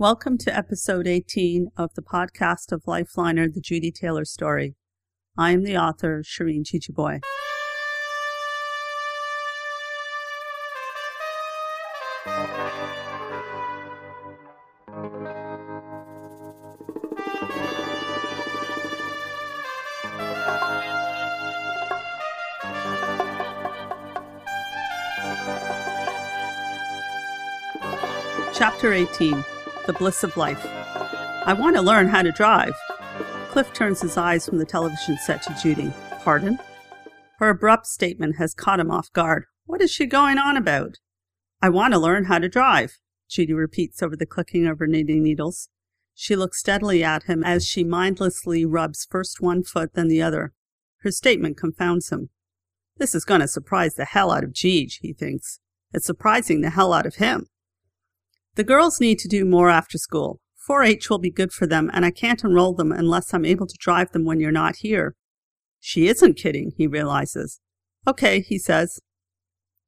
Welcome to episode 18 of the podcast of Lifeliner, the Judy Taylor story. I am the author, Shireen Jejeebhoy. Chapter 18 The Bliss of Life. I want to learn how to drive. Cliff turns his eyes from the television set to Judy. Pardon? Her abrupt statement has caught him off guard. What is she going on about? I want to learn how to drive, Judy repeats over the clicking of her knitting needles. She looks steadily at him as she mindlessly rubs first one foot, then the other. Her statement confounds him. This is going to surprise the hell out of Jeej, he thinks. It's surprising the hell out of him. The girls need to do more after school. 4 H will be good for them, and I can't enroll them unless I'm able to drive them when you're not here. She isn't kidding, he realizes. Okay, he says.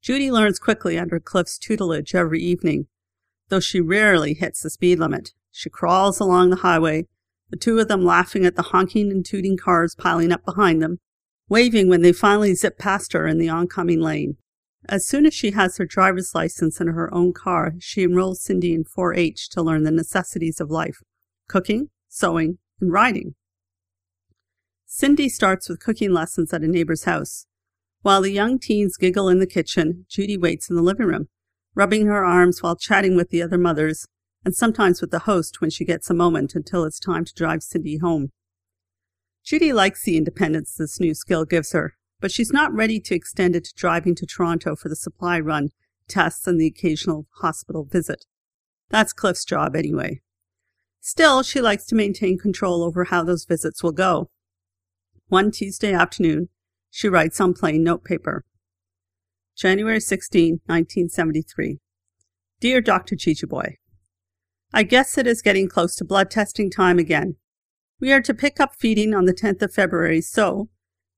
Judy learns quickly under Cliff's tutelage every evening, though she rarely hits the speed limit. She crawls along the highway, the two of them laughing at the honking and tooting cars piling up behind them, waving when they finally zip past her in the oncoming lane. As soon as she has her driver's license and her own car, she enrolls Cindy in 4 H to learn the necessities of life cooking, sewing, and riding. Cindy starts with cooking lessons at a neighbor's house. While the young teens giggle in the kitchen, Judy waits in the living room, rubbing her arms while chatting with the other mothers, and sometimes with the host when she gets a moment until it's time to drive Cindy home. Judy likes the independence this new skill gives her, but she's not ready to extend it to driving to Toronto for the supply run, tests, and the occasional hospital visit. That's Cliff's job anyway. Still, she likes to maintain control over how those visits will go. One Tuesday afternoon, she writes on plain notepaper. January 16, 1973. Dear Dr. Jeejeebhoy, I guess it is getting close to blood testing time again. We are to pick up feeding on the 10th of February, so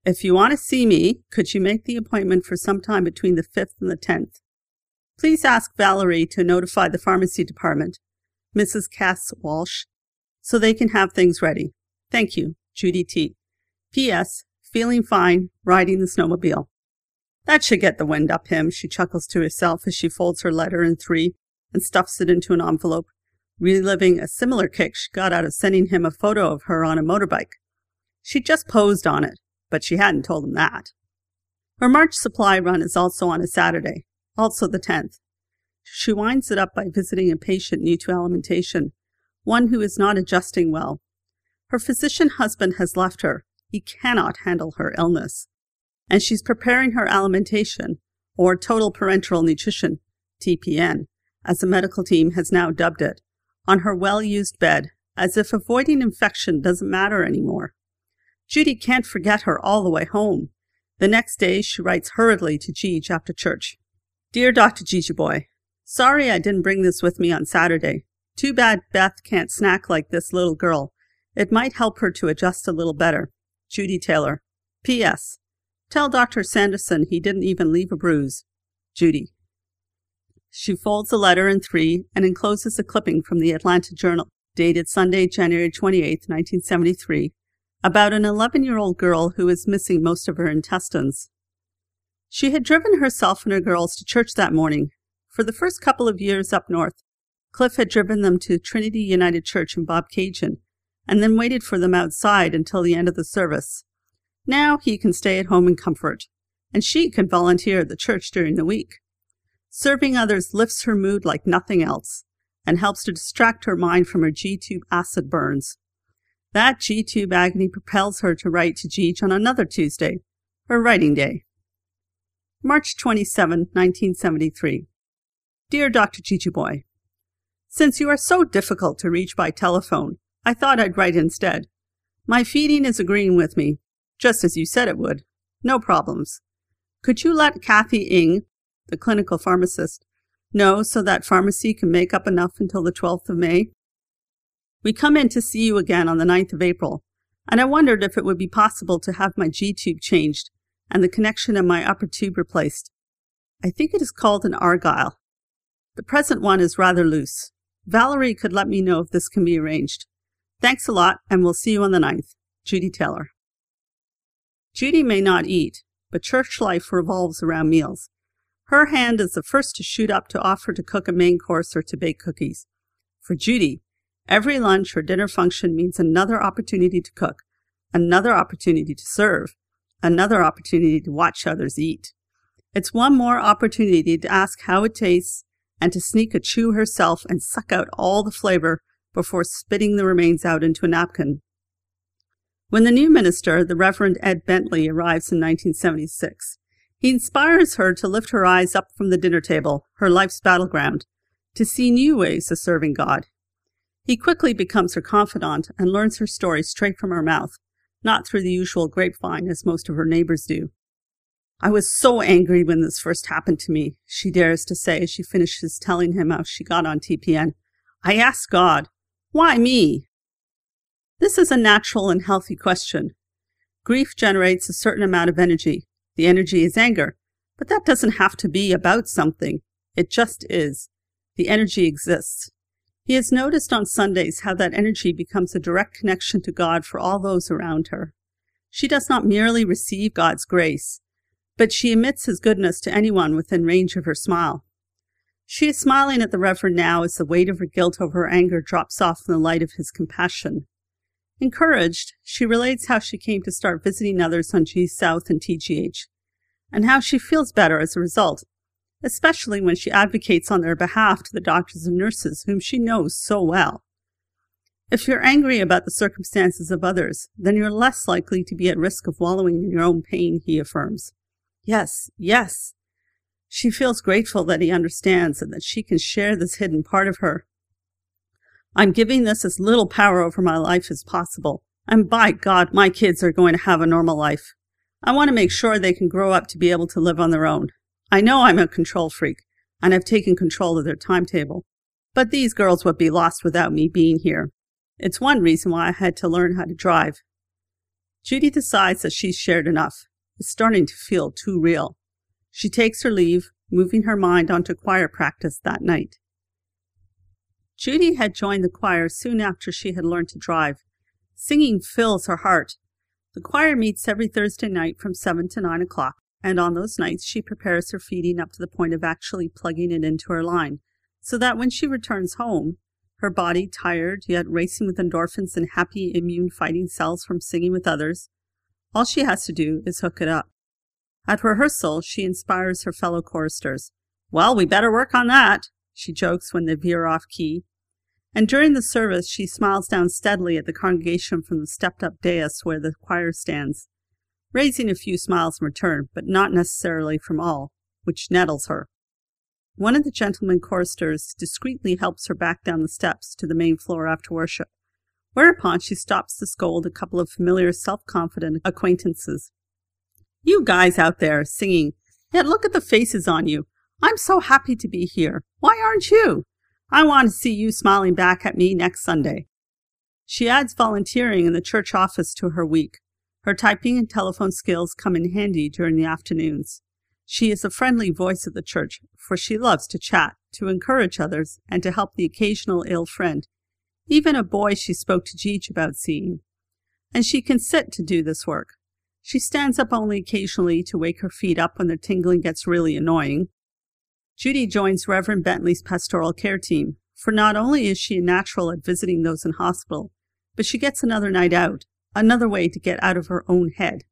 if you want to see me, could you make the appointment for sometime between the 5th and the 10th? Please ask Valerie to notify the pharmacy department, Mrs. Cass Walsh, so they can have things ready. Thank you, Judy T. P.S. Feeling fine, riding the snowmobile. That should get the wind up him, she chuckles to herself as she folds her letter in three and stuffs it into an envelope, reliving a similar kick she got out of sending him a photo of her on a motorbike. She just posed on it, but she hadn't told him that. Her March supply run is also on a Saturday, also the 10th. She winds it up by visiting a patient new to alimentation, one who is not adjusting well. Her physician husband has left her. He cannot handle her illness. And she's preparing her alimentation, or total parenteral nutrition, TPN, as the medical team has now dubbed it, on her well used bed, as if avoiding infection doesn't matter anymore. Judy can't forget her all the way home. The next day, she writes hurriedly to Jeej after church. Dear Dr. Boy, sorry I didn't bring this with me on Saturday. Too bad Beth can't snack like this little girl. It might help her to adjust a little better. Judy Taylor. P.S. Tell Dr. Sanderson he didn't even leave a bruise. Judy. She folds the letter in three and encloses a clipping from the Atlanta Journal, dated Sunday, January 28, 1973, about an 11 year old girl who is missing most of her intestines. She had driven herself and her girls to church that morning. For the first couple of years up north, Cliff had driven them to Trinity United Church in Bobcaygeon and then waited for them outside until the end of the service. Now he can stay at home in comfort, and she can volunteer at the church during the week. Serving others lifts her mood like nothing else and helps to distract her mind from her G tube acid burns. That G-tube agony propels her to write to Jeej on another Tuesday, her writing day. March 27, 1973. Dear Dr. Jeejeebhoy, Since you are so difficult to reach by telephone, I thought I'd write instead. My feeding is agreeing with me, just as you said it would. No problems. Could you let Kathy Ing, the clinical pharmacist, know so that pharmacy can make up enough until the 12th of May? We come in to see you again on the 9th of April, and I wondered if it would be possible to have my G tube changed and the connection in my upper tube replaced. I think it is called an Argyle. The present one is rather loose. Valerie could let me know if this can be arranged. Thanks a lot, and we'll see you on the 9th. Judy Taylor. Judy may not eat, but church life revolves around meals. Her hand is the first to shoot up to offer to cook a main course or to bake cookies. For Judy, every lunch or dinner function means another opportunity to cook, another opportunity to serve, another opportunity to watch others eat. It's one more opportunity to ask how it tastes and to sneak a chew herself and suck out all the flavor before spitting the remains out into a napkin. When the new minister, the Reverend Ed Bentley, arrives in 1976, he inspires her to lift her eyes up from the dinner table, her life's battleground, to see new ways of serving God. He quickly becomes her confidant and learns her story straight from her mouth, not through the usual grapevine as most of her neighbors do. I was so angry when this first happened to me, she dares to say as she finishes telling him how she got on TPN. I asked God, why me? This is a natural and healthy question. Grief generates a certain amount of energy. The energy is anger, but that doesn't have to be about something. It just is. The energy exists. He has noticed on Sundays how that energy becomes a direct connection to God for all those around her. She does not merely receive God's grace, but she emits his goodness to anyone within range of her smile. She is smiling at the Reverend now as the weight of her guilt over her anger drops off in the light of his compassion. Encouraged, she relates how she came to start visiting others on G South and TGH, and how she feels better as a result, especially when she advocates on their behalf to the doctors and nurses whom she knows so well. If you're angry about the circumstances of others, then you're less likely to be at risk of wallowing in your own pain, he affirms. Yes, yes. She feels grateful that he understands and that she can share this hidden part of her. I'm giving this as little power over my life as possible. And by God, my kids are going to have a normal life. I want to make sure they can grow up to be able to live on their own. I know I'm a control freak, and I've taken control of their timetable. But these girls would be lost without me being here. It's one reason why I had to learn how to drive. Judy decides that she's shared enough is starting to feel too real. She takes her leave, moving her mind onto choir practice that night. Judy had joined the choir soon after she had learned to drive. Singing fills her heart. The choir meets every Thursday night from 7 to 9 o'clock, and on those nights she prepares her feeding up to the point of actually plugging it into her line, so that when she returns home, her body tired yet racing with endorphins and happy immune fighting cells from singing with others, all she has to do is hook it up. At rehearsal, she inspires her fellow choristers. Well, we better work on that, she jokes when they veer off key. And during the service, she smiles down steadily at the congregation from the stepped up dais where the choir stands, raising a few smiles in return, but not necessarily from all, which nettles her. One of the gentlemen choristers discreetly helps her back down the steps to the main floor after worship whereupon she stops to scold a couple of familiar self-confident acquaintances. You guys out there singing, yet look at the faces on you. I'm so happy to be here. Why aren't you? I want to see you smiling back at me next Sunday. She adds volunteering in the church office to her week. Her typing and telephone skills come in handy during the afternoons. She is a friendly voice of the church, for she loves to chat, to encourage others, and to help the occasional ill friend even a boy she spoke to Jeej about seeing. And she can sit to do this work. She stands up only occasionally to wake her feet up when their tingling gets really annoying. Judy joins Reverend Bentley's pastoral care team, for not only is she a natural at visiting those in hospital, but she gets another night out, another way to get out of her own head.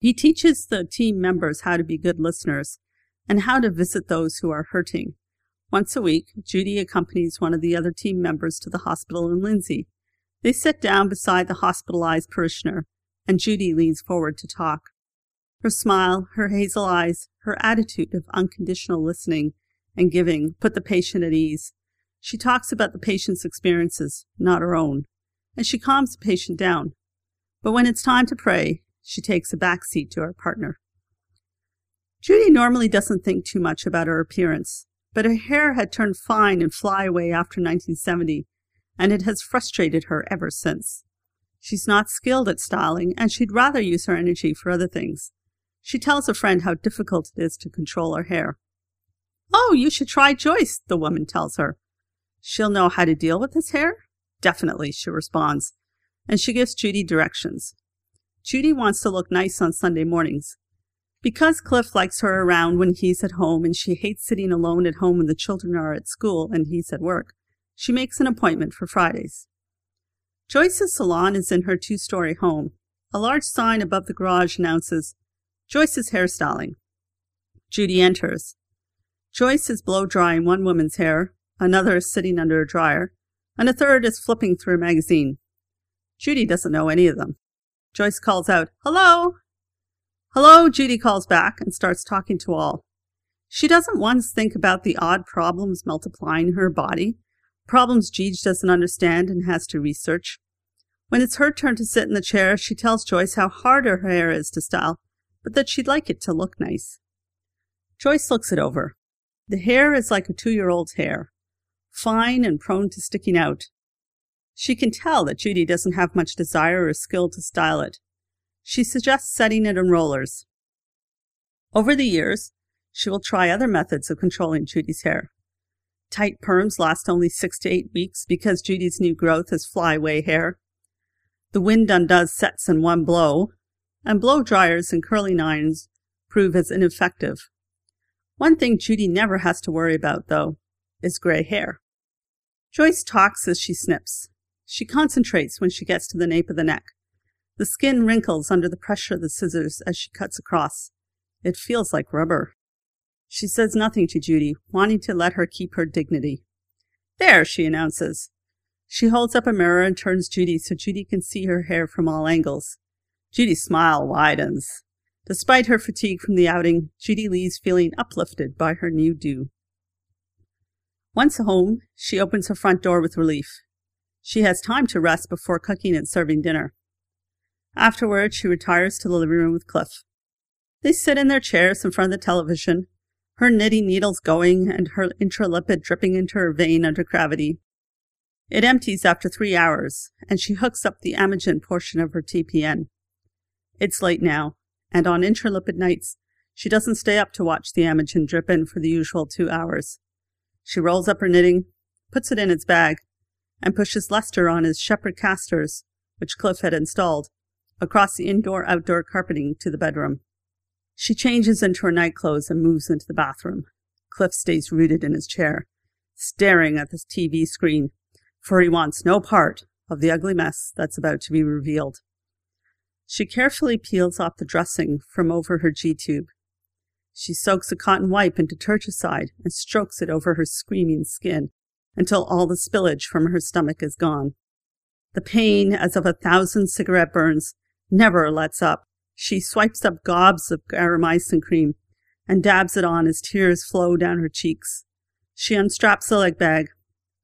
He teaches the team members how to be good listeners and how to visit those who are hurting. Once a week, Judy accompanies one of the other team members to the hospital in Lindsay. They sit down beside the hospitalized parishioner, and Judy leans forward to talk. Her smile, her hazel eyes, her attitude of unconditional listening and giving put the patient at ease. She talks about the patient's experiences, not her own, and she calms the patient down. But when it's time to pray, she takes a back seat to her partner. Judy normally doesn't think too much about her appearance but her hair had turned fine and fly away after 1970, and it has frustrated her ever since. She's not skilled at styling, and she'd rather use her energy for other things. She tells a friend how difficult it is to control her hair. Oh, you should try Joyce, the woman tells her. She'll know how to deal with his hair? Definitely, she responds, and she gives Judy directions. Judy wants to look nice on Sunday mornings. Because Cliff likes her around when he's at home and she hates sitting alone at home when the children are at school and he's at work, she makes an appointment for Fridays. Joyce's salon is in her two story home. A large sign above the garage announces Joyce's hairstyling. Judy enters. Joyce is blow drying one woman's hair, another is sitting under a dryer, and a third is flipping through a magazine. Judy doesn't know any of them. Joyce calls out, Hello! Hello, Judy calls back and starts talking to all. She doesn't once think about the odd problems multiplying her body, problems Jeej doesn't understand and has to research. When it's her turn to sit in the chair, she tells Joyce how hard her hair is to style, but that she'd like it to look nice. Joyce looks it over. The hair is like a two year old's hair fine and prone to sticking out. She can tell that Judy doesn't have much desire or skill to style it. She suggests setting it in rollers. Over the years, she will try other methods of controlling Judy's hair. Tight perms last only six to eight weeks because Judy's new growth is flyaway hair. The wind undoes sets in one blow, and blow dryers and curling irons prove as ineffective. One thing Judy never has to worry about, though, is gray hair. Joyce talks as she snips. She concentrates when she gets to the nape of the neck. The skin wrinkles under the pressure of the scissors as she cuts across. It feels like rubber. She says nothing to Judy, wanting to let her keep her dignity. There, she announces. She holds up a mirror and turns Judy so Judy can see her hair from all angles. Judy's smile widens. Despite her fatigue from the outing, Judy leaves feeling uplifted by her new do. Once home, she opens her front door with relief. She has time to rest before cooking and serving dinner. Afterward, she retires to the living room with Cliff. They sit in their chairs in front of the television, her knitting needles going and her intralipid dripping into her vein under gravity. It empties after three hours, and she hooks up the Amigen portion of her TPN. It's late now, and on intralipid nights, she doesn't stay up to watch the Amigen drip in for the usual two hours. She rolls up her knitting, puts it in its bag, and pushes Lester on his shepherd casters, which Cliff had installed, across the indoor outdoor carpeting to the bedroom. She changes into her nightclothes and moves into the bathroom. Cliff stays rooted in his chair, staring at the TV screen, for he wants no part of the ugly mess that's about to be revealed. She carefully peels off the dressing from over her G tube she soaks a cotton wipe into Tergicide and strokes it over her screaming skin until all the spillage from her stomach is gone. The pain, as of a thousand cigarette burns, never lets up. She swipes up gobs of garamycin cream and dabs it on as tears flow down her cheeks. She unstraps the leg bag,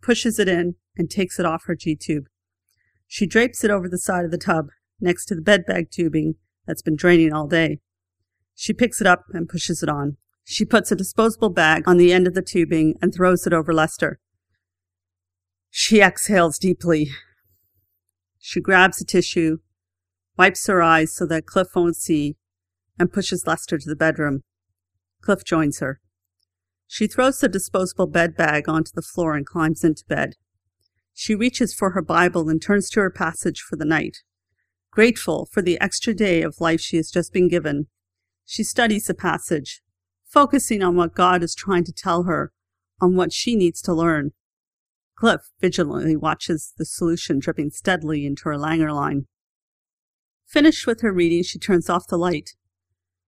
pushes it in, and takes it off her G-tube. She drapes it over the side of the tub, next to the bed bag tubing that's been draining all day. She picks it up and pushes it on. She puts a disposable bag on the end of the tubing and throws it over Lester. She exhales deeply. She grabs a tissue, wipes her eyes so that Cliff won't see, and pushes Lester to the bedroom. Cliff joins her. She throws the disposable bed bag onto the floor and climbs into bed. She reaches for her Bible and turns to her passage for the night. Grateful for the extra day of life she has just been given, she studies the passage, focusing on what God is trying to tell her, on what she needs to learn. Cliff vigilantly watches the solution dripping steadily into her Langer line. Finished with her reading, she turns off the light.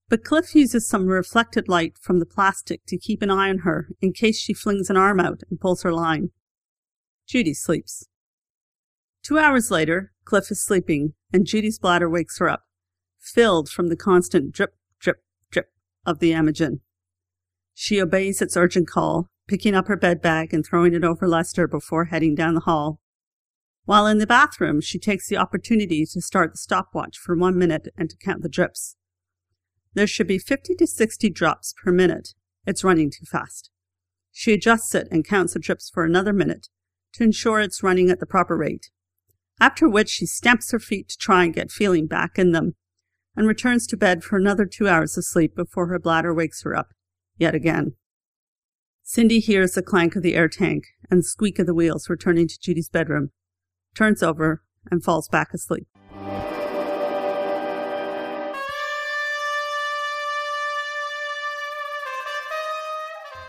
But Cliff uses some reflected light from the plastic to keep an eye on her in case she flings an arm out and pulls her line. Judy sleeps. Two hours later, Cliff is sleeping, and Judy's bladder wakes her up, filled from the constant drip of the Amigen. She obeys its urgent call, picking up her bed bag and throwing it over Lester before heading down the hall. While in the bathroom, she takes the opportunity to start the stopwatch for one minute and to count the drips. There should be 50 to 60 drops per minute. It's running too fast. She adjusts it and counts the drips for another minute to ensure it's running at the proper rate. After which she stamps her feet to try and get feeling back in them and returns to bed for another two hours of sleep before her bladder wakes her up yet again. Cindy hears the clank of the air tank and the squeak of the wheels returning to Judy's bedroom, turns over, and falls back asleep.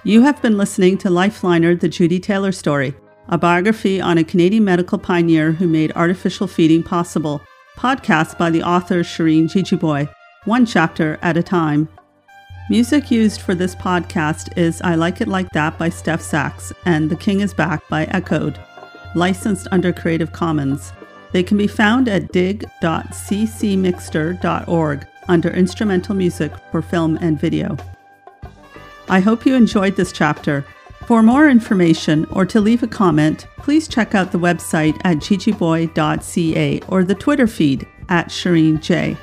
You have been listening to Lifeliner, the Judy Taylor story, a biography on a Canadian medical pioneer who made artificial feeding possible, podcast by the author Shireen Jejeebhoy, one chapter at a time. Music used for this podcast is I Like It Like That by Steph Sachs and The King is Back by Echoed, licensed under Creative Commons. They can be found at dig.ccmixter.org under instrumental music for film and video. I hope you enjoyed this chapter. For more information or to leave a comment, please check out the website at jejeebhoy.ca or the Twitter feed at Shireen J.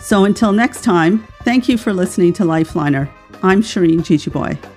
So until next time, thank you for listening to Lifeliner. I'm Shireen Jejeebhoy.